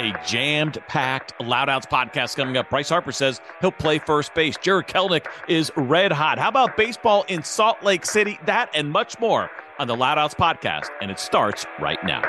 a jammed packed Loud Outs podcast coming up. Bryce Harper says he'll play first base. Jared Kelenic is red hot. How about baseball in Salt Lake City? That and much more on the Loud Outs podcast. And it starts right now.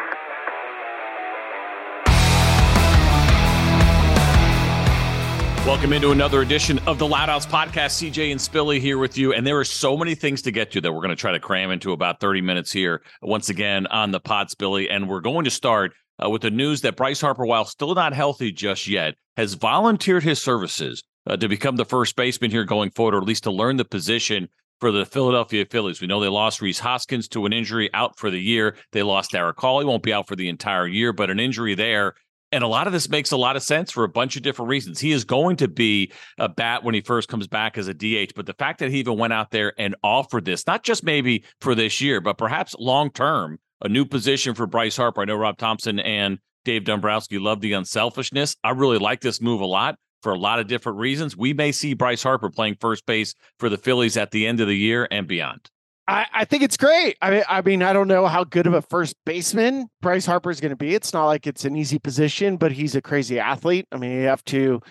Welcome into another edition of the Loud Outs podcast. CJ and Spilly here with you. And there are so many things to get to that we're going to try to cram into about 30 minutes here, once again on the pod, Spilly. And we're going to start uh, with the news that Bryce Harper, while still not healthy just yet, has volunteered his services uh, to become the first baseman here going forward, or at least to learn the position for the Philadelphia Phillies. We know they lost Rhys Hoskins to an injury out for the year. They lost Darick Hall. He won't be out for the entire year, but an injury there and a lot of this makes a lot of sense for a bunch of different reasons. He is going to be a bat when he first comes back as a DH, but the fact that he even went out there and offered this, not just maybe for this year, but perhaps long term, a new position for Bryce Harper. I know Rob Thompson and Dave Dombrowski love the unselfishness. I really like this move a lot for a lot of different reasons. We may see Bryce Harper playing first base for the Phillies at the end of the year and beyond. I, I think it's great. I mean, I mean, I don't know how good of a first baseman Bryce Harper is going to be. It's not like it's an easy position, but he's a crazy athlete. I mean, you have to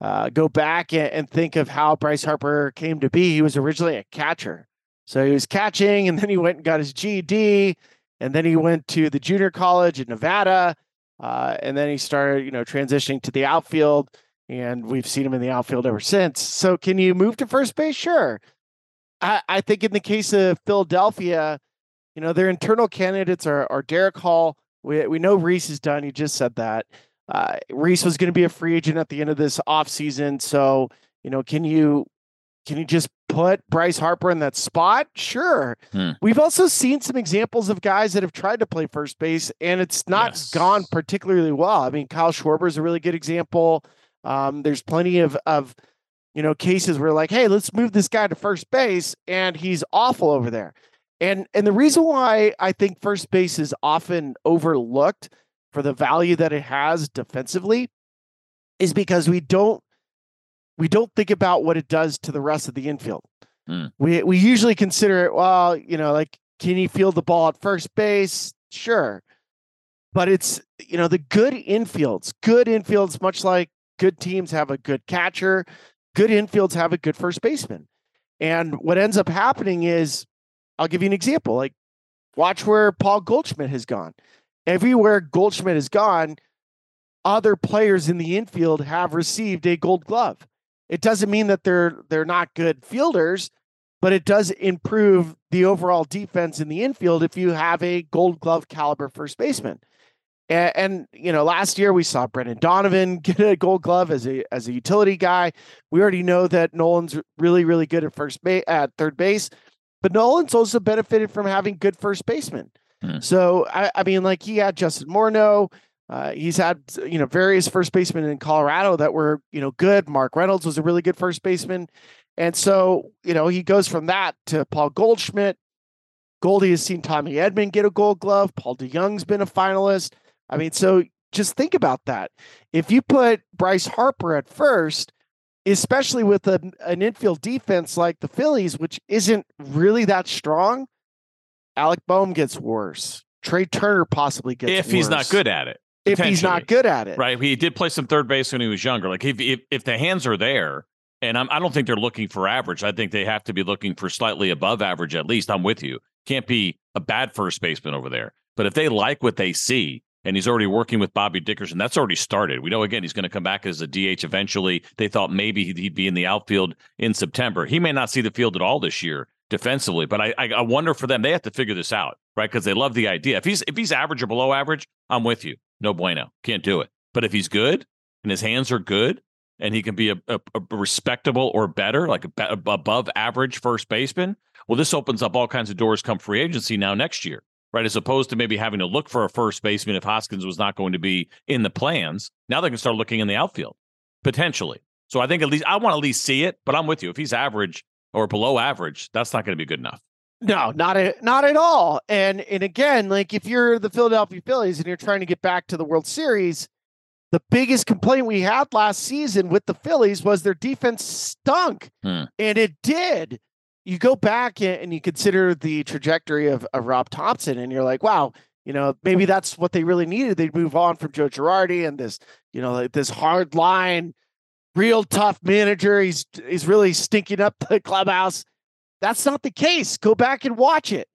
uh, go back and, and think of how Bryce Harper came to be. He was originally a catcher, so he was catching, and then he went and got his GED, and then he went to the junior college in Nevada, uh, and then he started, you know, transitioning to the outfield, and we've seen him in the outfield ever since. So, can you move to first base? Sure. I, I think in the case of Philadelphia, you know, their internal candidates are, are Darick Hall. We, we know Rhys is done. He just said that. Uh, Rhys was going to be a free agent at the end of this offseason. So, you know, can you can you just put Bryce Harper in that spot? Sure. Hmm. We've also seen some examples of guys that have tried to play first base and it's not yes. gone particularly well. I mean, Kyle Schwarber is a really good example. Um, there's plenty of of you know, cases where like, hey, let's move this guy to first base, and he's awful over there. And and the reason why I think first base is often overlooked for the value that it has defensively is because we don't we don't think about what it does to the rest of the infield. Mm. We we usually consider it, well, you know, like can he field the ball at first base? Sure. But it's, you know, the good infields, good infields, much like good teams have a good catcher, good infields have a good first baseman. And what ends up happening is, I'll give you an example. Like, watch where Paul Goldschmidt has gone. Everywhere Goldschmidt has gone, other players in the infield have received a gold glove. It doesn't mean that they're they're not good fielders, but it does improve the overall defense in the infield if you have a gold glove caliber first baseman. And, and, you know, last year we saw Brendan Donovan get a Gold Glove as a as a utility guy. We already know that Nolan's really really good at first base at third base, but Nolan's also benefited from having good first basemen. Hmm. So I, I, mean, like he had Justin Morneau. Uh, he's had you know various first basemen in Colorado that were you know good. Mark Reynolds was a really good first baseman, and so you know he goes from that to Paul Goldschmidt. Goldie has seen Tommy Edman get a Gold Glove. Paul DeJong's been a finalist. I mean, so just think about that. If you put Bryce Harper at first, especially with a, an infield defense like the Phillies, which isn't really that strong, Alec Bohm gets worse. Trea Turner possibly gets if worse. he's not good at it. If he's not good at it, right? He did play some third base when he was younger. Like if if, if the hands are there, and I'm, I do not think they're looking for average. I think they have to be looking for slightly above average at least. I'm with you. Can't be a bad first baseman over there. But if they like what they see, and he's already working with Bobby Dickerson. That's already started. We know again he's going to come back as a DH eventually. They thought maybe he'd be in the outfield in September. He may not see the field at all this year defensively, but I I, wonder for them they have to figure this out, right? Because they love the idea. If he's if he's average or below average, I'm with you. No bueno, can't do it. But if he's good and his hands are good and he can be a, a, a respectable or better, like a, above average first baseman, well, this opens up all kinds of doors come free agency now next year right? As opposed to maybe having to look for a first baseman if Hoskins was not going to be in the plans. Now they can start looking in the outfield potentially. So I think at least I want to at least see it, but I'm with you. If he's average or below average, that's not going to be good enough. No, not a, not at all. And and again, like if you're the Philadelphia Phillies and you're trying to get back to the World Series, the biggest complaint we had last season with the Phillies was their defense stunk, hmm. and it did you go back and you consider the trajectory of, of Rob Thompson, and you're like, wow, you know, maybe that's what they really needed. They'd move on from Joe Girardi and this, you know, like this hard line, real tough manager. He's he's really stinking up the clubhouse. That's not the case. Go back and watch it.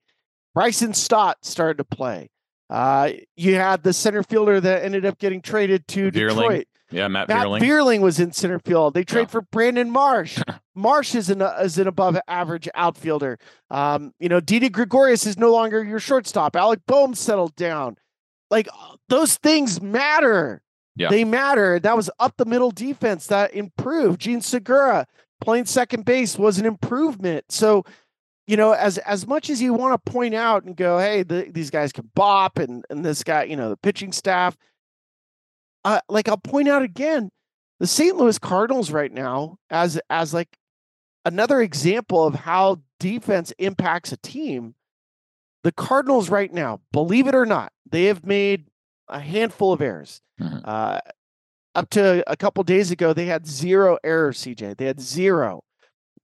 Bryson Stott started to play. Uh, you had the center fielder that ended up getting traded to Vierling. Detroit. Yeah, Matt, Matt Vierling. Vierling was in center field. They trade yeah. for Brandon Marsh. Marsh is an is an above average outfielder. Um, you know, Didi Gregorius is no longer your shortstop. Alec Bohm settled down. Like those things matter. Yeah. They matter. That was up the middle defense that improved. Jean Segura playing second base was an improvement. So you know, as as much as you want to point out and go, hey, the, these guys can bop, and and this guy, you know, the pitching staff, uh, like I'll point out again, the St. Louis Cardinals right now, as as like another example of how defense impacts a team. The Cardinals right now, believe it or not, they have made a handful of errors. Mm-hmm. Uh, up to a couple days ago, they had zero errors. CJ, they had zero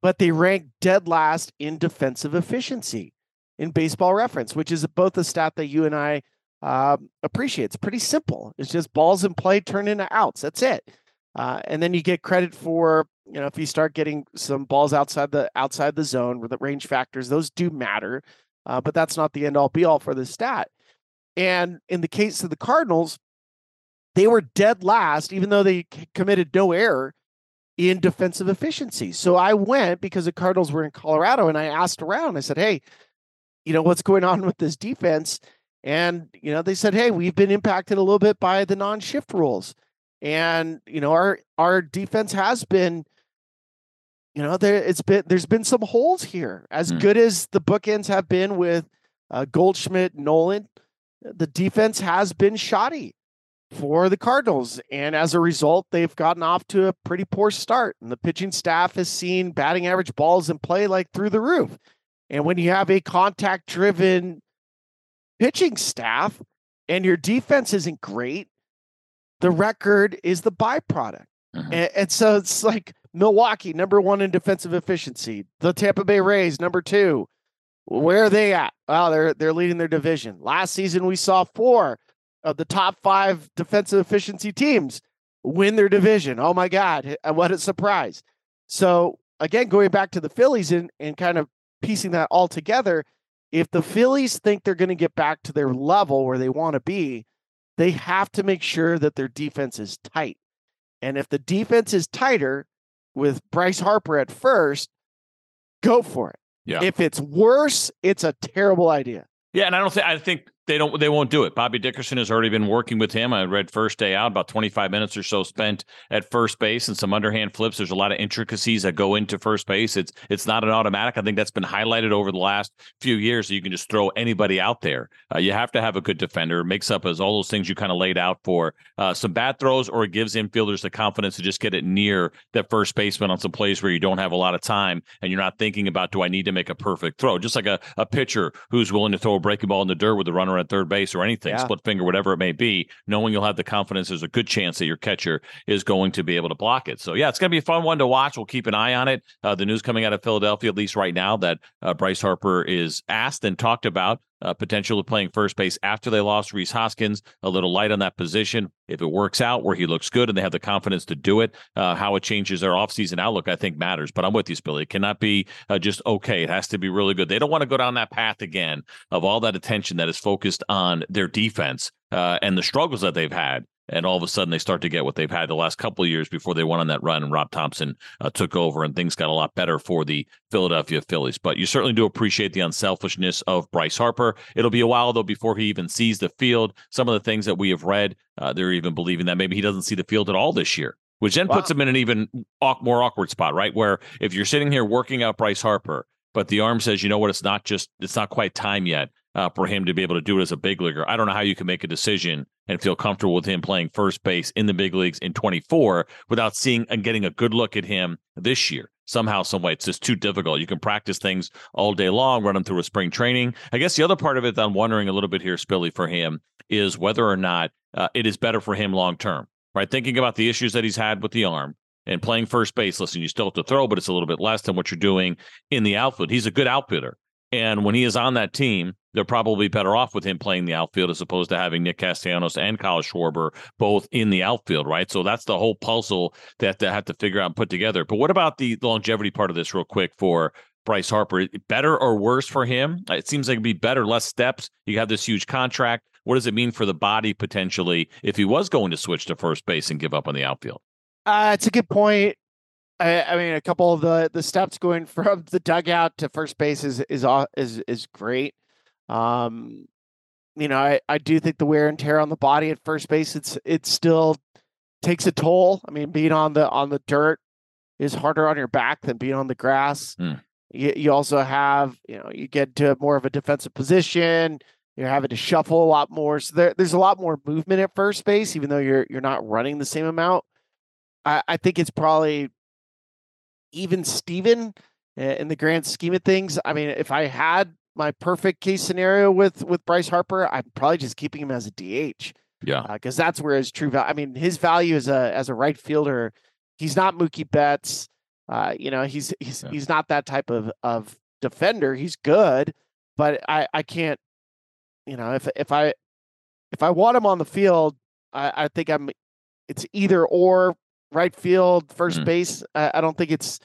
but they ranked dead last in defensive efficiency in baseball reference, which is both a stat that you and I um, appreciate. It's pretty simple. It's just balls in play turn into outs. That's it. Uh, and then you get credit for you know if you start getting some balls outside the outside the zone with the range factors, those do matter. Uh, but that's not the end all be all for the stat. And in the case of the Cardinals, they were dead last, even though they committed no error in defensive efficiency. So I went because the Cardinals were in Colorado and I asked around. I said, Hey, you know, what's going on with this defense? And, you know, they said, Hey, we've been impacted a little bit by the non shift rules. And, you know, our our defense has been, you know, there it's been there's been some holes here. As mm. good as the bookends have been with uh, Goldschmidt, Nolan, the defense has been shoddy for the Cardinals. And as a result, they've gotten off to a pretty poor start. And the pitching staff has seen batting average balls in play like through the roof. And when you have a contact driven pitching staff and your defense isn't great, the record is the byproduct. Mm-hmm. And, and so it's like Milwaukee, number one in defensive efficiency, the Tampa Bay Rays, number two. Where are they at? Well, they're they're leading their division. Last season we saw four of the top five defensive efficiency teams win their division. Oh my God, uh, what a surprise. So, again, going back to the Phillies and, and kind of piecing that all together, if the Phillies think they're going to get back to their level where they want to be, they have to make sure that their defense is tight. And if the defense is tighter with Bryce Harper at first, go for it. Yeah. If it's worse, it's a terrible idea. Yeah, and I don't think I think they don't they won't do it. Bobby Dickerson has already been working with him. I read first day out about 25 minutes or so spent at first base and some underhand flips. There's a lot of intricacies that go into first base. It's it's not an automatic. I think that's been highlighted over the last few years. So you can just throw anybody out there. Uh, you have to have a good defender. It makes up as all those things you kind of laid out for uh, some bad throws, or it gives infielders the confidence to just get it near that first baseman on some plays where you don't have a lot of time and you're not thinking about do I need to make a perfect throw? Just like a, a pitcher who's willing to throw a breaking ball in the dirt with a runner at third base or anything, yeah. split finger, whatever it may be, knowing you'll have the confidence, there's a good chance that your catcher is going to be able to block it. So, yeah, it's going to be a fun one to watch. We'll keep an eye on it. Uh, the news coming out of Philadelphia, at least right now, that uh, Bryce Harper is asked and talked about uh, potential of playing first base after they lost Rhys Hoskins. A little light on that position. If it works out where he looks good and they have the confidence to do it, uh, how it changes their offseason outlook, I think matters. But I'm with you, Spilly. It cannot be uh, just okay. It has to be really good. They don't want to go down that path again of all that attention that is focused on their defense uh, and the struggles that they've had and all of a sudden they start to get what they've had the last couple of years before they went on that run and Rob Thompson uh, took over and things got a lot better for the Philadelphia Phillies. But you certainly do appreciate the unselfishness of Bryce Harper. It'll be a while though before he even sees the field. Some of the things that we have read, uh, they're even believing that maybe he doesn't see the field at all this year. Which then wow. puts him in an even more awkward spot, right? Where if you're sitting here working out Bryce Harper, but the arm says, you know what, it's not just, it's not quite time yet uh, for him to be able to do it as a big leaguer. I don't know how you can make a decision and feel comfortable with him playing first base in the big leagues in 24 without seeing and getting a good look at him this year. Somehow, some way, it's just too difficult. You can practice things all day long, run them through a spring training. I guess the other part of it that I'm wondering a little bit here, Spilly, for him is whether or not uh, it is better for him long term. Right, thinking about the issues that he's had with the arm, and playing first base. Listen, you still have to throw, but it's a little bit less than what you're doing in the outfield. He's a good outfitter. And when he is on that team, they're probably better off with him playing the outfield as opposed to having Nick Castellanos and Kyle Schwarber both in the outfield, right? So that's the whole puzzle that they have to figure out and put together. But what about the longevity part of this, real quick, for Bryce Harper? Better or worse for him? It seems like it'd be better, less steps. You have this huge contract. What does it mean for the body potentially if he was going to switch to first base and give up on the outfield? Uh, it's a good point. I, I, mean, a couple of the the steps going from the dugout to first base is is is is great. Um, you know, I, I do think the wear and tear on the body at first base it's it still takes a toll. I mean, being on the on the dirt is harder on your back than being on the grass. Mm. You, you also have, you know, you get to more of a defensive position. You're having to shuffle a lot more. So there, there's a lot more movement at first base, even though you're you're not running the same amount. I, I think it's probably even Steven in the grand scheme of things. I mean, if I had my perfect case scenario with with Bryce Harper, I'm probably just keeping him as a DH. Yeah, because uh, that's where his true value. I mean, his value as a as a right fielder, he's not Mookie Betts. Uh, you know, he's he's yeah. he's not that type of of defender. He's good, but I I can't. You know, if if I if I want him on the field, I, I think I'm. It's either or right field, 1st mm base. I, I, don't think it's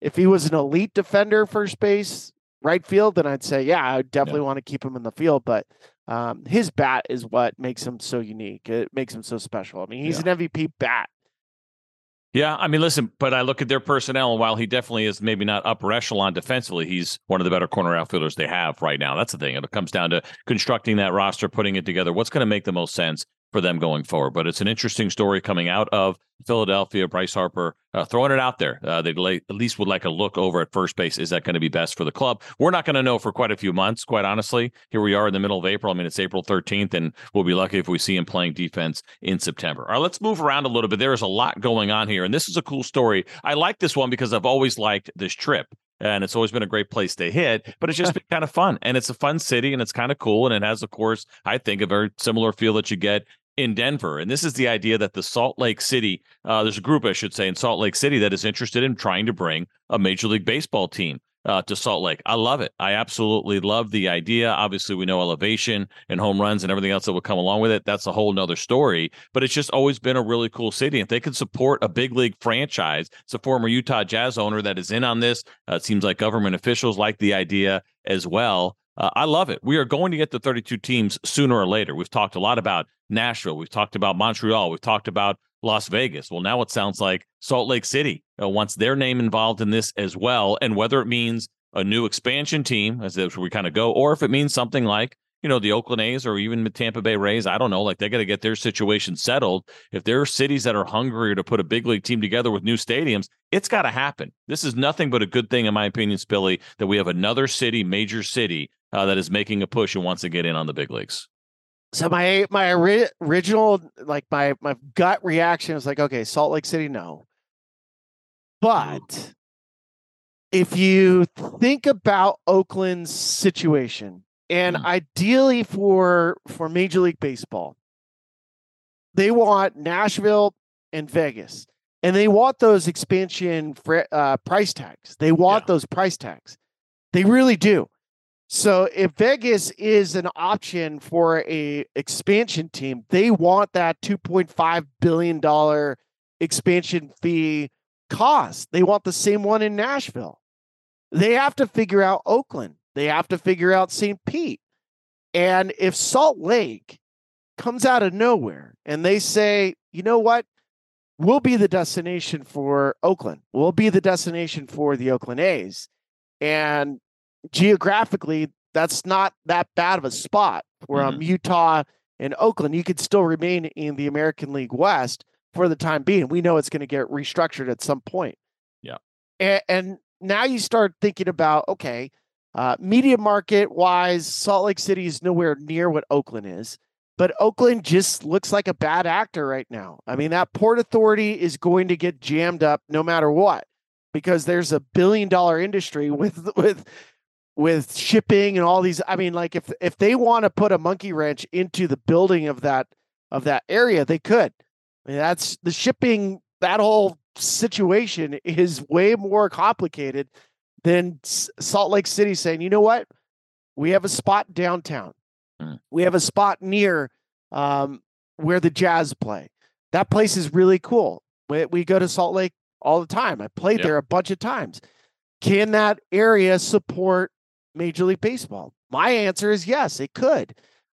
if he was an elite defender, first base, right field, then I'd say, yeah, I definitely yeah. want to keep him in the field. But um, his bat is what makes him so unique. It makes him so special. I mean, he's yeah. an MVP bat. Yeah, I mean, listen, but I look at their personnel, and while he definitely is maybe not upper echelon defensively, he's one of the better corner outfielders they have right now. That's the thing. It comes down to constructing that roster, putting it together. What's going to make the most sense? For them going forward. But it's an interesting story coming out of Philadelphia. Bryce Harper uh, throwing it out there. Uh, they at least would like a look over at first base. Is that going to be best for the club? We're not going to know for quite a few months, quite honestly. Here we are in the middle of April. I mean, it's April 13th, and we'll be lucky if we see him playing defense in September. All right, let's move around a little bit. There is a lot going on here, and this is a cool story. I like this one because I've always liked this trip and it's always been a great place to hit. But it's just been kind of fun, and it's a fun city, and it's kind of cool, and it has, of course, I think, a very similar feel that you get in Denver. And this is the idea that the Salt Lake City, uh, there's a group, I should say, in Salt Lake City that is interested in trying to bring a Major League Baseball team. Uh, to Salt Lake. I love it. I absolutely love the idea. Obviously, we know elevation and home runs and everything else that would come along with it. That's a whole nother story. But it's just always been a really cool city. If they can support a big league franchise, it's a former Utah Jazz owner that is in on this. Uh, it seems like government officials like the idea as well. Uh, I love it. We are going to get to 32 teams sooner or later. We've talked a lot about Nashville. We've talked about Montreal. We've talked about Las Vegas. Well, now it sounds like Salt Lake City uh, wants their name involved in this as well. And whether it means a new expansion team, as we kind of go, or if it means something like you know, the Oakland A's or even the Tampa Bay Rays. I don't know. Like they got to get their situation settled. If there are cities that are hungrier to put a big league team together with new stadiums, it's got to happen. This is nothing but a good thing, in my opinion, Spilly, that we have another city, major city, uh, that is making a push and wants to get in on the big leagues. So my my ori- original like my my gut reaction was like, okay, Salt Lake City, no. But if you think about Oakland's situation, and mm. ideally for for Major League Baseball, they want Nashville and Vegas, and they want those expansion uh, price tags. They want yeah. those price tags. They really do. So if Vegas is an option for a expansion team, they want that 2.5 billion dollar expansion fee cost. They want the same one in Nashville. They have to figure out Oakland. They have to figure out St. Pete. And if Salt Lake comes out of nowhere and they say, you know what? We'll be the destination for Oakland. We'll be the destination for the Oakland A's. And geographically, that's not that bad of a spot where mm-hmm. Utah and Oakland. You could still remain in the American League West for the time being. We know it's going to get restructured at some point. Yeah. And, and now you start thinking about okay, uh, media market wise, Salt Lake City is nowhere near what Oakland is, but Oakland just looks like a bad actor right now. I mean, that Port Authority is going to get jammed up no matter what because there's a billion dollar industry with with with shipping and all these. I mean, like if if they want to put a monkey wrench into the building of that of that area, they could. I mean, that's the shipping. That whole situation is way more complicated than Salt Lake City saying, you know what? We have a spot downtown. Mm. We have a spot near um, where the Jazz play. That place is really cool. We, we go to Salt Lake all the time. I played Yep. there a bunch of times. Can that area support Major League Baseball? My answer is yes, it could.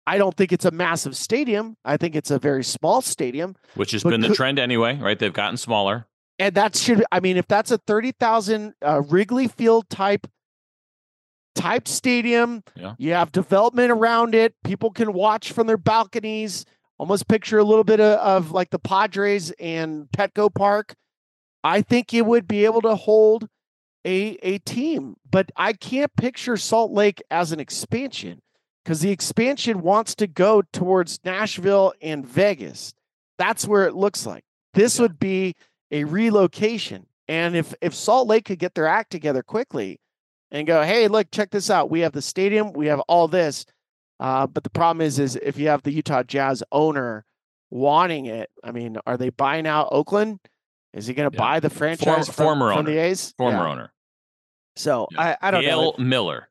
I don't think it's a massive stadium. I think it's a very small stadium. which has been the could- trend anyway, right? They've gotten smaller. And that should, I mean, if that's a 30,000 uh, Wrigley Field type type stadium, Yeah. you have development around it. People can watch from their balconies. Almost picture a little bit of, of like the Padres and Petco Park. I think it would be able to hold a a team, but I can't picture Salt Lake as an expansion because the expansion wants to go towards Nashville and Vegas. That's where it looks like. This Yeah. would be a relocation. And if if Salt Lake could get their act together quickly and go, hey, look, check this out. We have the stadium, we have all this. Uh, but the problem is, is if you have the Utah Jazz owner wanting it, I mean, are they buying out Oakland? Is he going to Yeah. buy the franchise from, former from owner. the A's? Former Yeah. owner. So I, I don't Gail know. Gail Miller.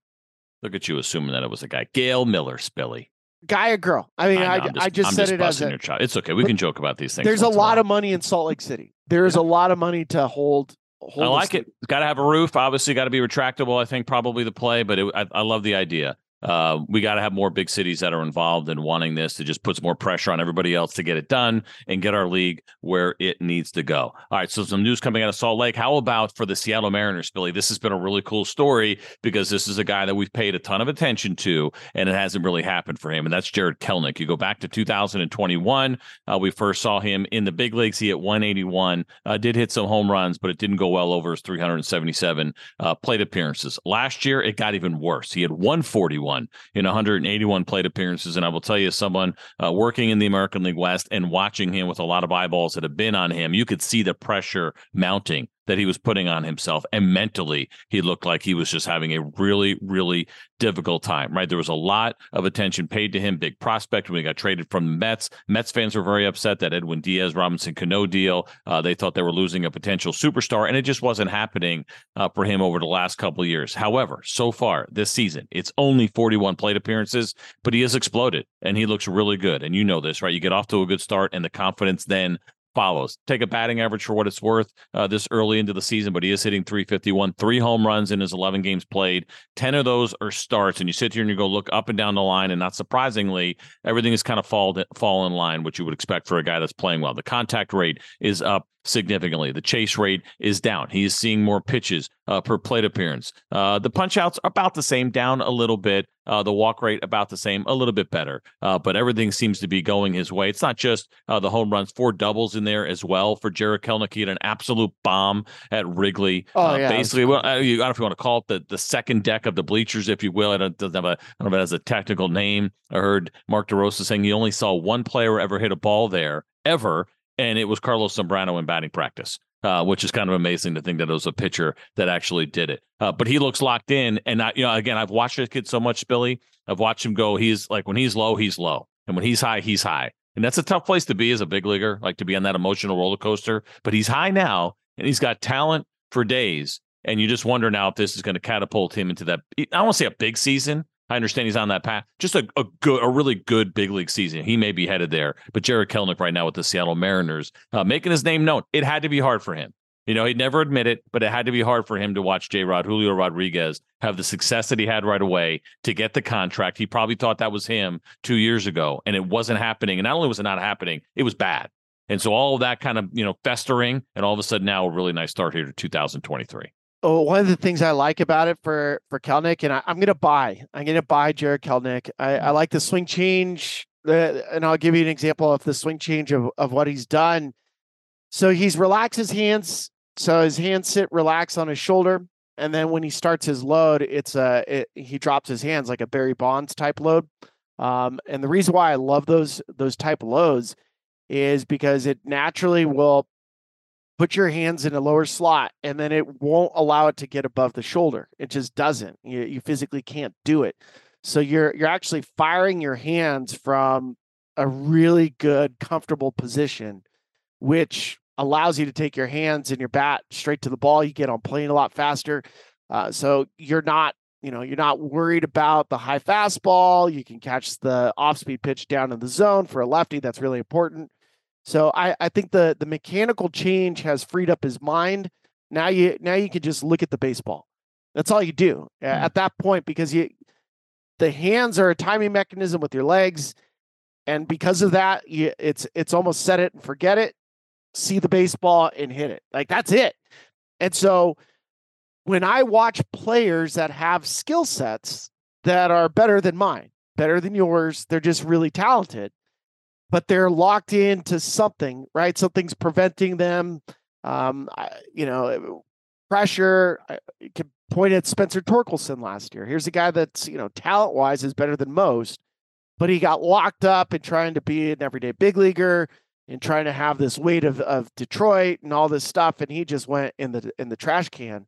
Look at you assuming that it was a guy. Gail Miller, Spilly. Guy or girl? I mean, I, know, I, I'm just I'm said it as a. your chops. It's okay. We can joke about these things. There's a lot of money in Salt Lake City. There is a lot of money to hold. hold I like it. It's got to have a roof. Obviously, got to be retractable. I think probably the play, but it, I, I love the idea. Uh, we got to have more big cities that are involved in wanting this to just puts more pressure on everybody else to get it done and get our league where it needs to go. All right, so some news coming out of Salt Lake. How about for the Seattle Mariners, Spilly? This has been a really cool story because this is a guy that we've paid a ton of attention to, and it hasn't really happened for him. And that's Jared Kelenic. You go back to 2021. Uh, we first saw him in the big leagues. He hit 181, uh, did hit some home runs, but it didn't go well over his 377 uh, plate appearances. Last year, it got even worse. He had 141 in 181 plate appearances. And I will tell you, someone uh, working in the American League West and watching him with a lot of eyeballs that have been on him, you could see the pressure mounting that he was putting on himself. And mentally, he looked like he was just having a really, really difficult time, right? There was a lot of attention paid to him, big prospect when he got traded from the Mets. Mets fans were very upset that Edwin Diaz, Robinson Cano deal. Uh, they thought they were losing a potential superstar, and it just wasn't happening uh, for him over the last couple of years. However, so far this season, it's only 41 plate appearances, but he has exploded and he looks really good. And you know this, right? You get off to a good start, and the confidence then follows. Take a batting average for what it's worth uh, this early into the season, but he is hitting 351, three home runs in his 11 games played. 10 of those are starts. And you sit here and you go look up and down the line, and not surprisingly, everything is kind of fall, fall in line, which you would expect for a guy that's playing well. The contact rate is up significantly. The chase rate is down. He is seeing more pitches uh, per plate appearance. Uh, the punch outs are about the same, down a little bit. Uh, the walk rate about the same, a little bit better. Uh, but everything seems to be going his way. It's not just uh, the home runs, four doubles in there as well for Jared Kelenic. He had an absolute bomb at Wrigley. Oh, Uh, yeah, basically, well, I don't know if you want to call it the, the second deck of the bleachers, if you will. I don't, doesn't have a, I don't know if it has a technical name. I heard Mark DeRosa saying he only saw one player ever hit a ball there ever, and it was Carlos Zambrano in batting practice. Uh, which is kind of amazing to think that it was a pitcher that actually did it. Uh, but he looks locked in, and I, you know, again, I've watched this kid so much, Spilly. I've watched him go. He's like when he's low, he's low, and when he's high, he's high, and that's a tough place to be as a big leaguer, like to be on that emotional roller coaster. But he's high now, and he's got talent for days, and you just wonder now if this is going to catapult him into that. I don't want to say a big season. I understand he's on that path. Just a, a good, a really good big league season. He may be headed there, but Jared Kelenic right now with the Seattle Mariners, uh, making his name known. It had to be hard for him. You know, he'd never admit it, but it had to be hard for him to watch J. Rod Julio Rodriguez have the success that he had right away to get the contract. He probably thought that was him two years ago, and it wasn't happening. And not only was it not happening, it was bad. And so all of that kind of you know festering, and all of a sudden now a really nice start here to 2023. Oh, one of the things I like about it for for Kelenic, and I, I'm going to buy. I'm going to buy Jared Kelenic. I, I like the swing change, uh, and I'll give you an example of the swing change of of what he's done. So he's relaxed his hands, so his hands sit relaxed on his shoulder, and then when he starts his load, it's a it, he drops his hands like a Barry Bonds type load. Um, and the reason why I love those those type loads is because it naturally will put your hands in a lower slot and then it won't allow it to get above the shoulder. It just doesn't. You, you physically can't do it. So you're you're actually firing your hands from a really good, comfortable position, which allows you to take your hands and your bat straight to the ball. You get on plane a lot faster. Uh, so you're not you know, you're not worried about the high fastball. You can catch the off speed pitch down in the zone for a lefty. That's really important. So I, I think the the mechanical change has freed up his mind. Now you now you can just look at the baseball. That's all you do mm. at that point because you the hands are a timing mechanism with your legs, and because of that, you, it's it's almost set it and forget it. See the baseball and hit it. Like that's it. And so when I watch players that have skill sets that are better than mine, better than yours, they're just really talented, but they're locked into something, right? Something's preventing them. Um, you know, pressure. I could point at Spencer Torkelson last year. Here's a guy that's, you know, talent wise is better than most, but he got locked up in trying to be an everyday big leaguer and trying to have this weight of, of Detroit and all this stuff. And he just went in the in the trash can.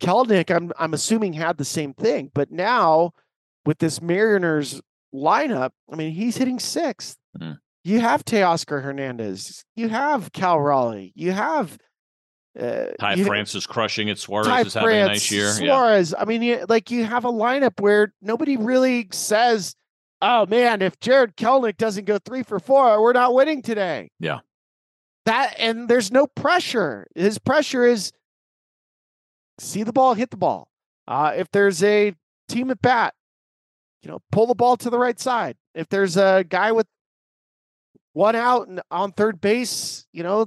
Kelenic, I'm I'm assuming had the same thing, but now with this Mariners lineup, I mean, he's hitting 6th mm You have Teoscar Hernandez, you have Cal Raleigh, you have uh, Ty you, France crushing it. Suarez Ty is having France, a nice year. Suarez, yeah. I mean, you, like you have a lineup where nobody really says, "Oh man, if Jared Kelenic doesn't go three for four, we're not winning today." Yeah, that and there's no pressure. His pressure is see the ball, hit the ball. Uh, if there's a team at bat, you know, pull the ball to the right side. If there's a guy with one out and on third base, you know,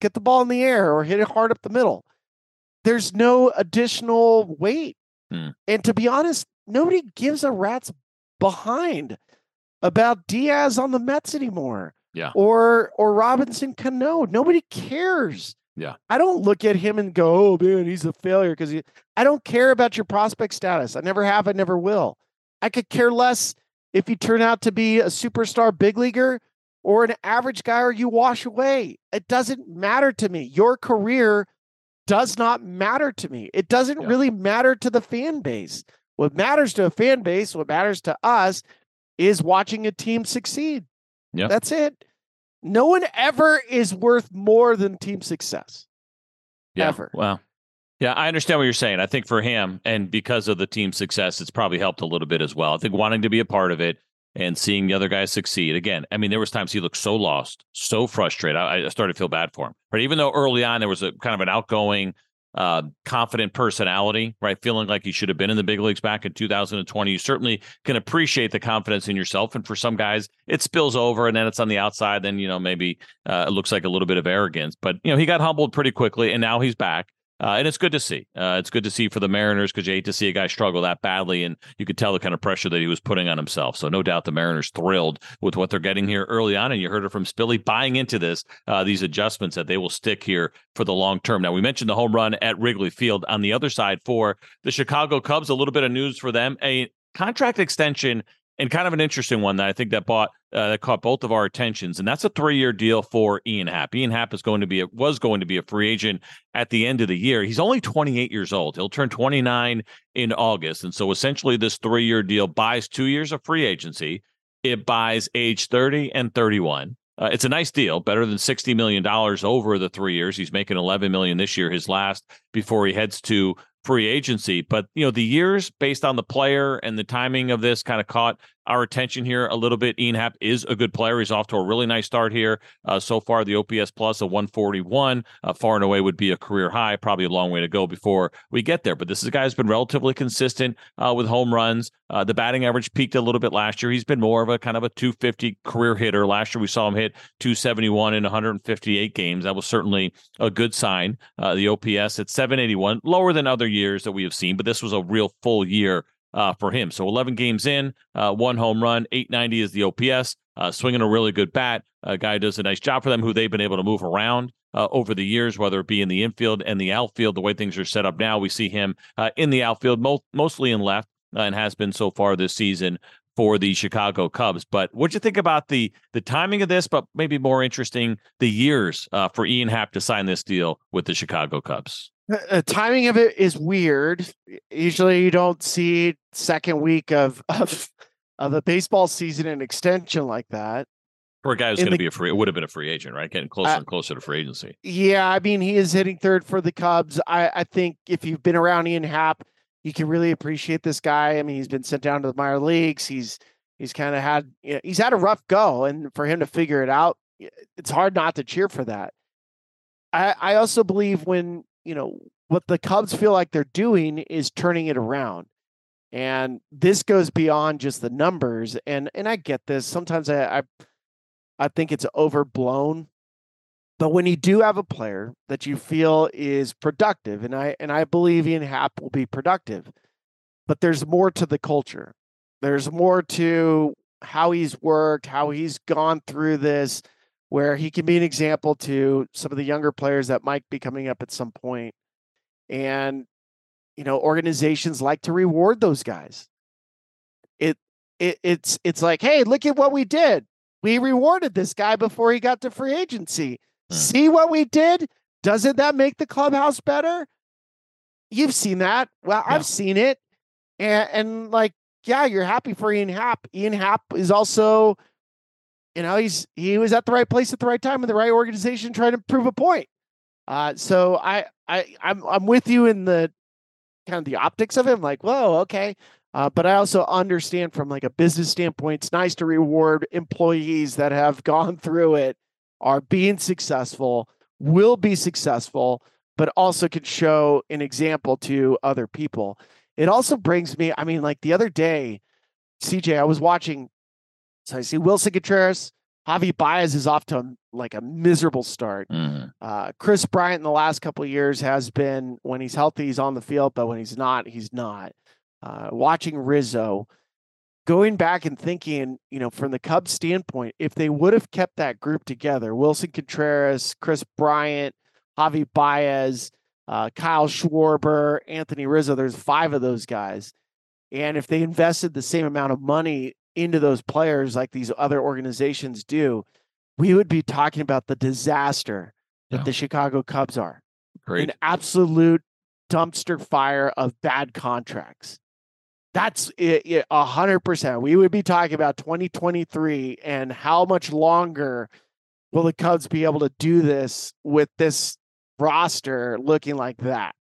get the ball in the air or hit it hard up the middle. There's no additional weight. Hmm. And to be honest, nobody gives a rat's behind about Diaz on the Mets anymore. Yeah. Or or Robinson Cano. Nobody cares. Yeah. I don't look at him and go, oh man, he's a failure because I don't care about your prospect status. I never have, I never will. I could care less if you turn out to be a superstar big leaguer or an average guy or you wash away. It doesn't matter to me. Your career does not matter to me. It doesn't yeah. really matter to the fan base. What matters to a fan base, what matters to us is watching a team succeed. Yeah. That's it. No one ever is worth more than team success. Yeah. Ever. Well, yeah, I understand what you're saying. I think for him, and because of the team success, it's probably helped a little bit as well. I think wanting to be a part of it and seeing the other guys succeed again. I mean, there was times he looked so lost, so frustrated. I, I started to feel bad for him. But even though early on there was a kind of an outgoing, uh, confident personality, right? Feeling like he should have been in the big leagues back in 2020. You certainly can appreciate the confidence in yourself. And for some guys, it spills over and then it's on the outside. Then, you know, maybe uh, it looks like a little bit of arrogance. But, you know, he got humbled pretty quickly and now he's back. Uh, and it's good to see. Uh, it's good to see for the Mariners because you hate to see a guy struggle that badly, and you could tell the kind of pressure that he was putting on himself. So no doubt the Mariners thrilled with what they're getting here early on, and you heard it from Spilly buying into this uh, these adjustments that they will stick here for the long term. Now we mentioned the home run at Wrigley Field. On the other side for the Chicago Cubs, a little bit of news for them: a contract extension and kind of an interesting one that I think that bought uh, that caught both of our attentions, and that's a three-year deal for Ian Happ. Ian Happ is going to be a, was going to be a free agent at the end of the year. He's only 28 years old. He'll turn 29 in August, and so essentially, this three-year deal buys two years of free agency. It buys age 30 and 31. Uh, it's a nice deal, better than $60 million over the three years. He's making 11 million this year, his last, before he heads to free agency. But you know, the years based on the player and the timing of this kind of caught our attention here a little bit. Ian Happ is a good player. He's off to a really nice start here. Uh, so far, the OPS plus a 141, uh, far and away would be a career high. Probably a long way to go before we get there. But this is a guy who's been relatively consistent uh, with home runs. Uh, the batting average peaked a little bit last year. He's been more of a kind of a 250 career hitter. Last year, we saw him hit 271 in 158 games. That was certainly a good sign. Uh, the OPS at 781, lower than other years that we have seen, but this was a real full year uh, for him. So 11 games in, uh, one home run, 890 is the OPS, uh, swinging a really good bat. A guy does a nice job for them who they've been able to move around. Uh, over the years, whether it be in the infield and the outfield, the way things are set up now, we see him uh, in the outfield, mo- mostly in left, uh, and has been so far this season for the Chicago Cubs. But what'd you think about the the timing of this? But maybe more interesting, the years uh, for Ian Happ to sign this deal with the Chicago Cubs. The timing of it is weird. Usually, you don't see second week of of of a baseball season an extension like that. For a guy who's going to be a free, it would have been a free agent, right? Getting closer uh, and closer to free agency. Yeah, I mean, he is hitting third for the Cubs. I, I think if you've been around Ian Happ, you can really appreciate this guy. I mean, he's been sent down to the minor leagues. He's he's kind of had you know, he's had a rough go, and for him to figure it out, it's hard not to cheer for that. I I also believe when you know what the Cubs feel like they're doing is turning it around. And this goes beyond just the numbers. And and I get this. Sometimes I I, I think it's overblown. But when you do have a player that you feel is productive, and I and I believe Ian Happ will be productive, but there's more to the culture. There's more to how he's worked, how he's gone through this, where he can be an example to some of the younger players that might be coming up at some point. And you know, organizations like to reward those guys. It it it's it's like, hey, look at what we did. We rewarded this guy before he got to free agency. Hmm. See what we did? Doesn't that make the clubhouse better? You've seen that. Well, yeah. I've seen it. And and like, yeah, you're happy for Ian Happ. Ian Happ is also, you know, he's he was at the right place at the right time in the right organization trying to prove a point. Uh, so I I I'm I'm with you in the kind of the optics of it. I'm like, whoa, okay. Uh, but I also understand from like a business standpoint, it's nice to reward employees that have gone through it, are being successful, will be successful, but also can show an example to other people. It also brings me, I mean, like the other day, CJ, I was watching, so I see Willson Contreras, Javi Baez is off to like a miserable start. Mm. Uh, Kris Bryant in the last couple of years has been when he's healthy, he's on the field, but when he's not, he's not. Uh, watching Rizzo, going back and thinking, you know, from the Cubs standpoint, if they would have kept that group together, Willson Contreras, Kris Bryant, Javi Baez, uh, Kyle Schwarber, Anthony Rizzo, there's five of those guys. And if they invested the same amount of money into those players like these other organizations do, we would be talking about the disaster that yeah. the Chicago Cubs are. Great. An absolute dumpster fire of bad contracts. That's a hundred percent. We would be talking about 2023 and how much longer will the Cubs be able to do this with this roster looking like that?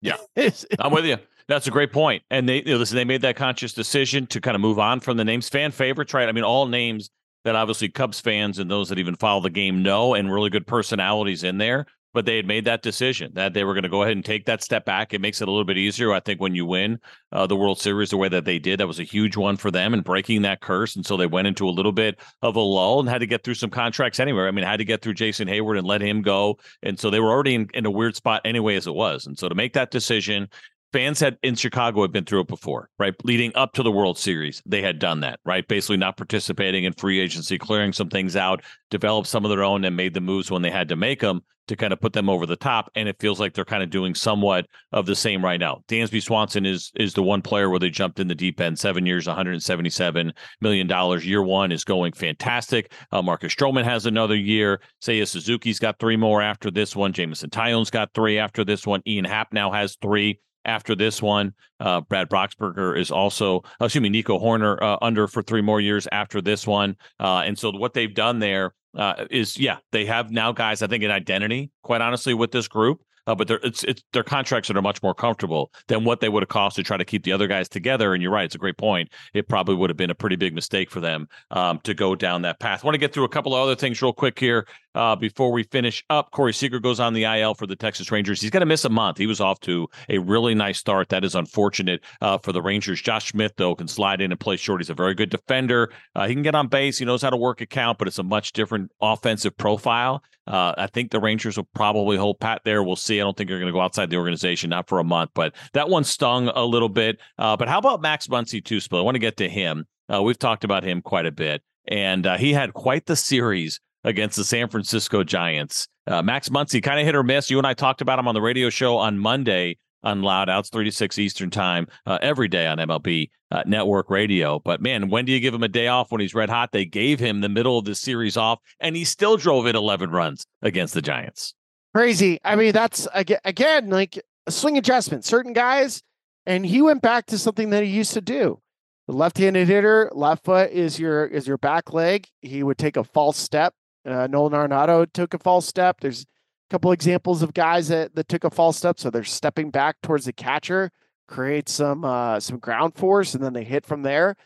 Yeah, I'm with you. That's a great point. And they you know, listen, they made that conscious decision to kind of move on from the names. Fan favorites, right? I mean, all names that obviously Cubs fans and those that even follow the game know, and really good personalities in there. But they had made that decision that they were going to go ahead and take that step back. It makes it a little bit easier, I think, when you win uh, the World Series the way that they did. That was a huge one for them and breaking that curse. And so they went into a little bit of a lull and had to get through some contracts anyway. I mean, had to get through Jason Heyward and let him go. And so they were already in, in a weird spot anyway, as it was. And so to make that decision, fans had in Chicago had been through it before, right? Leading up to the World Series, they had done that, right? Basically, not participating in free agency, clearing some things out, developed some of their own, and made the moves when they had to make them to kind of put them over the top. And it feels like they're kind of doing somewhat of the same right now. Dansby Swanson is is the one player where they jumped in the deep end. Seven years, 177 million dollars. Year one is going fantastic. Uh, Marcus Stroman has another year. Seiya Suzuki's got three more after this one. Jameson Taillon's got three after this one. Ian Happ now has three after this one. Uh, Brad Boxberger is also, uh, excuse me, Nico Hoerner uh, under for three more years after this one. Uh, and so what they've done there uh, is, yeah, they have now guys, I think, an identity, quite honestly, with this group uh, but they're it's it's their contracts that are much more comfortable than what they would have cost to try to keep the other guys together. And you're right; it's a great point. It probably would have been a pretty big mistake for them um, to go down that path. I want to get through a couple of other things real quick here uh, before we finish up. Corey Seager goes on the IL for the Texas Rangers. He's going to miss a month. He was off to a really nice start. That is unfortunate uh, for the Rangers. Josh Smith though can slide in and play short. He's a very good defender. Uh, he can get on base. He knows how to work a count, but it's a much different offensive profile. Uh, I think the Rangers will probably hold pat there. We'll see. I don't think they're going to go outside the organization, not for a month, but that one stung a little bit. Uh, but how about Max Muncy too, Spill? I want to get to him. Uh, we've talked about him quite a bit, and uh, he had quite the series against the San Francisco Giants. Uh, Max Muncy kind of hit or miss. You and I talked about him on the radio show on Monday on Loud Outs, 3 to 6 Eastern Time, uh, every day on MLB uh, Network Radio. But man, when do you give him a day off when he's red hot? They gave him the middle of the series off, and he still drove in 11 runs against the Giants. Crazy. I mean, that's again like a swing adjustment. Certain guys, and he went back to something that he used to do. The left-handed hitter, left foot is your is your back leg. He would take a false step. Uh, Nolan Arenado took a false step. There's a couple examples of guys that, that took a false step. So they're stepping back towards the catcher. create some uh, some ground force, and then they hit from there.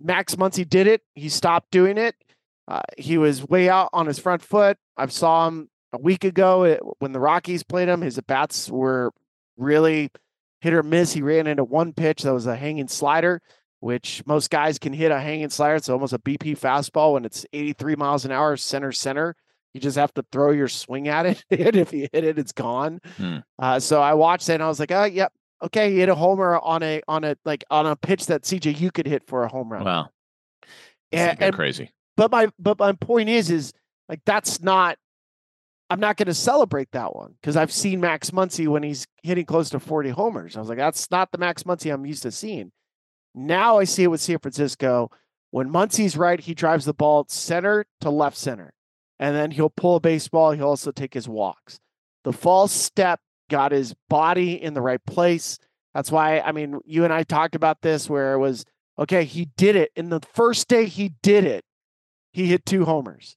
Max Muncy did it. He stopped doing it. Uh, he was way out on his front foot. I saw him a week ago when the Rockies played him. His at bats were really hit or miss. He ran into one pitch that was a hanging slider, which most guys can hit a hanging slider. It's almost a BP fastball when it's 83 miles an hour, center center. You just have to throw your swing at it, and if you hit it, it's gone. Hmm. Uh, so I watched that and I was like, oh, yep, okay, he hit a homer on a on a like on a pitch that CJ you could hit for a home run. Wow, and, and crazy. But my but my point is is like that's not. I'm not going to celebrate that one because I've seen Max Muncy when he's hitting close to 40 homers. I was like, that's not the Max Muncy I'm used to seeing. Now I see it with San Francisco. When Muncy's right, he drives the ball center to left center, and then he'll pull a baseball. He'll also take his walks. The false step got his body in the right place. That's why, I mean, you and I talked about this where it was okay, he did it. In the first day he did it, he hit two homers.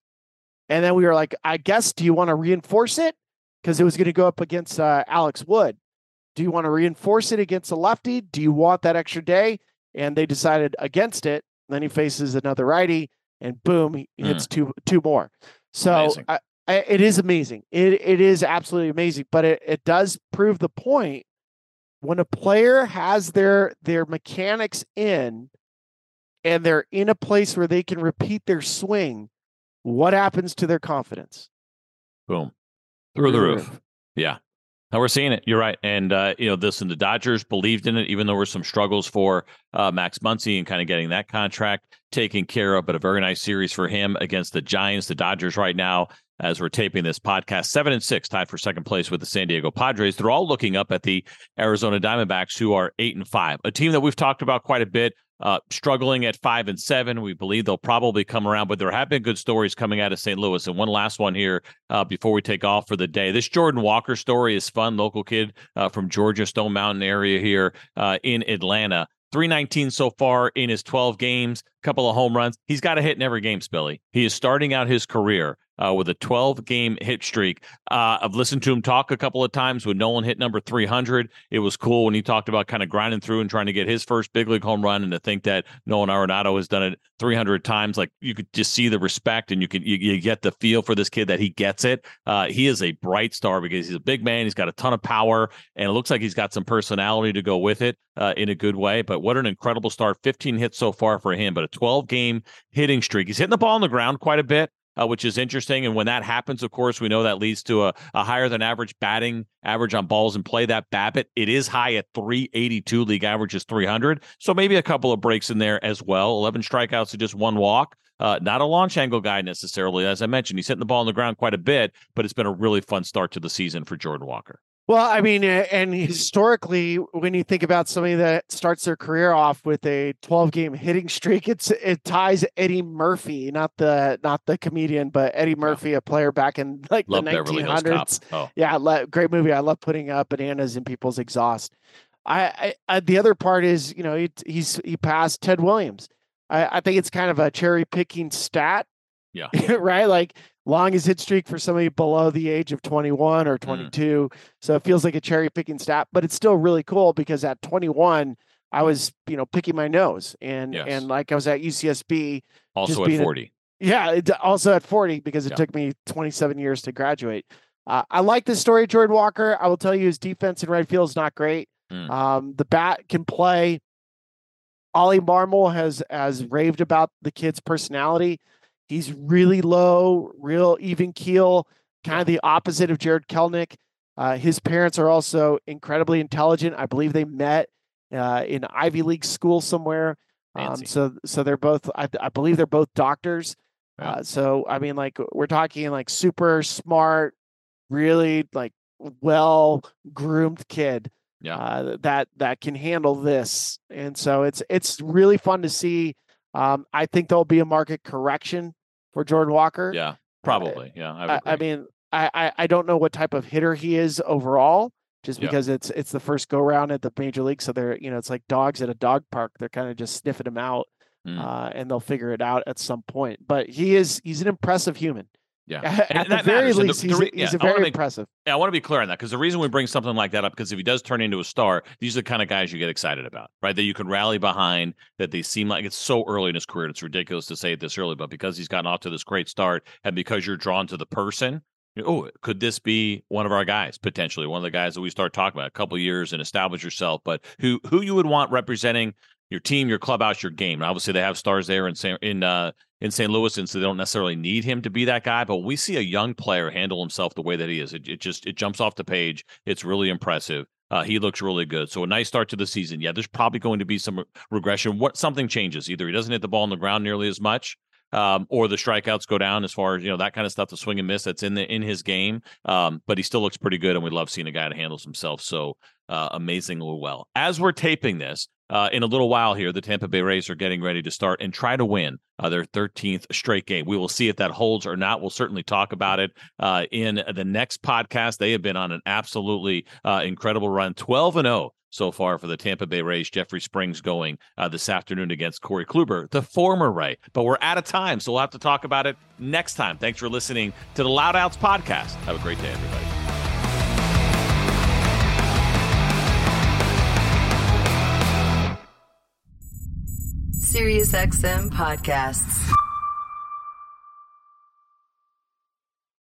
And then we were like, I guess, do you want to reinforce it? Because it was going to go up against uh, Alex Wood. Do you want to reinforce it against a lefty? Do you want that extra day? And they decided against it. Then he faces another righty, and boom, he mm. hits two two more. So I, it is amazing. It it is absolutely amazing, but it, it does prove the point when a player has their their mechanics in and they're in a place where they can repeat their swing, what happens to their confidence? Boom. Through, Through the, roof. roof. Yeah. Now we're seeing it. You're right. And, uh, you know, this and the Dodgers believed in it, even though there were some struggles for uh, Max Muncy and kind of getting that contract taken care of. But a very nice series for him against the Giants. The Dodgers right now as we're taping this podcast. Seven and six, tied for second place with the San Diego Padres. They're all looking up at the Arizona Diamondbacks, who are eight and five, a team that we've talked about quite a bit. Uh, struggling at five and seven. We believe they'll probably come around, but there have been good stories coming out of St. Louis. And one last one here uh, before we take off for the day. This Jordan Walker story is fun. Local kid uh, from Georgia, Stone Mountain area here uh, in Atlanta. 319 so far in his 12 games, couple of home runs. He's got a hit in every game, Spilly. He is starting out his career uh, with a 12 game hit streak. Uh, I've listened to him talk a couple of times when Nolan hit number 300. It was cool when he talked about kind of grinding through and trying to get his first big league home run. And to think that Nolan Arenado has done it 300 times, like you could just see the respect and you can you, you get the feel for this kid that he gets it. Uh, he is a bright star because he's a big man. He's got a ton of power and it looks like he's got some personality to go with it uh, in a good way. But what an incredible start! 15 hits so far for him, but a 12 game hitting streak. He's hitting the ball on the ground quite a bit uh, which is interesting. And when that happens, of course, we know that leads to a, a higher than average batting average on balls and play. That BABIP, it is high at 382. League average is 300. So maybe a couple of breaks in there as well. 11 strikeouts to just one walk. Uh, not a launch angle guy necessarily. As I mentioned, he's hitting the ball on the ground quite a bit, but it's been a really fun start to the season for Jordan Walker. Well, I mean, and historically, when you think about somebody that starts their career off with a 12 game hitting streak, it's it ties Eddie Murphy, not the not the comedian, but Eddie Murphy, yeah. a player back in like love the 1900s. Oh. Yeah, great movie. I love putting up bananas in people's exhaust. I, I, I the other part is, you know, he, he's he passed Ted Williams. I, I think it's kind of a cherry picking stat. Yeah. right. Like longest hit streak for somebody below the age of 21 or mm. 22. Mm. So it feels like a cherry picking stat, but it's still really cool because at 21, I was, you know, picking my nose and, yes. and like I was at UCSB. Also at 40. A, yeah. It, also at 40 because it yeah. took me 27 years to graduate. Uh, I like the story, Jordan Walker. I will tell you his defense in right field is not great. Mm. Um, the bat can play. Ollie Marmol has has raved about the kid's personality. He's really low, real even keel, kind of the opposite of Jared Kelenic. Uh, his parents are also incredibly intelligent. I believe they met uh, in Ivy League school somewhere. Um, so, so they're both. I, I believe they're both doctors. Uh, so, I mean, like we're talking like super smart, really like well groomed kid. Yeah. Uh, that that can handle this, and so it's it's really fun to see. Um, I think there'll be a market correction for Jordan Walker. Yeah, uh, probably. Yeah, I, I, mean, I, I don't know what type of hitter he is overall, just because it's it's the first go round at the major league, so they're you know it's like dogs at a dog park. They're kind of just sniffing him out, mm. uh, and they'll figure it out at some point. But he is he's an impressive human. Yeah. At the very matters. least, the, the, he's, yeah, he's a very make, impressive. Yeah, I want to be clear on that because the reason we bring something like that up, because if he does turn into a star, these are the kind of guys you get excited about, right? That you can rally behind, that they seem like it's so early in his career. It's ridiculous to say it this early, but because he's gotten off to this great start and because you're drawn to the person, oh, could this be one of our guys potentially? One of the guys that we start talking about a couple years and establish yourself, but who who you would want representing your team, your clubhouse, your game. And obviously, they have stars there in in uh, in St. Louis, and so they don't necessarily need him to be that guy. But we see a young player handle himself the way that he is. It, it just it jumps off the page. It's really impressive. Uh, he looks really good. So a nice start to the season. Yeah, there's probably going to be some regression. What something changes? Either he doesn't hit the ball on the ground nearly as much, um, or the strikeouts go down as far as you know that kind of stuff, the swing and miss that's in the in his game. Um, but he still looks pretty good, and we love seeing a guy that handles himself so uh, amazingly well. As we're taping this, uh, in a little while here, the Tampa Bay Rays are getting ready to start and try to win uh, their 13th straight game. We will see if that holds or not. We'll certainly talk about it uh, in the next podcast. They have been on an absolutely uh, incredible run, 12 and 0 so far for the Tampa Bay Rays. Jeffrey Springs going uh, this afternoon against Corey Kluber, the former Ray. But we're out of time, so we'll have to talk about it next time. Thanks for listening to the Loud Outs podcast. Have a great day, everybody. SiriusXM podcasts.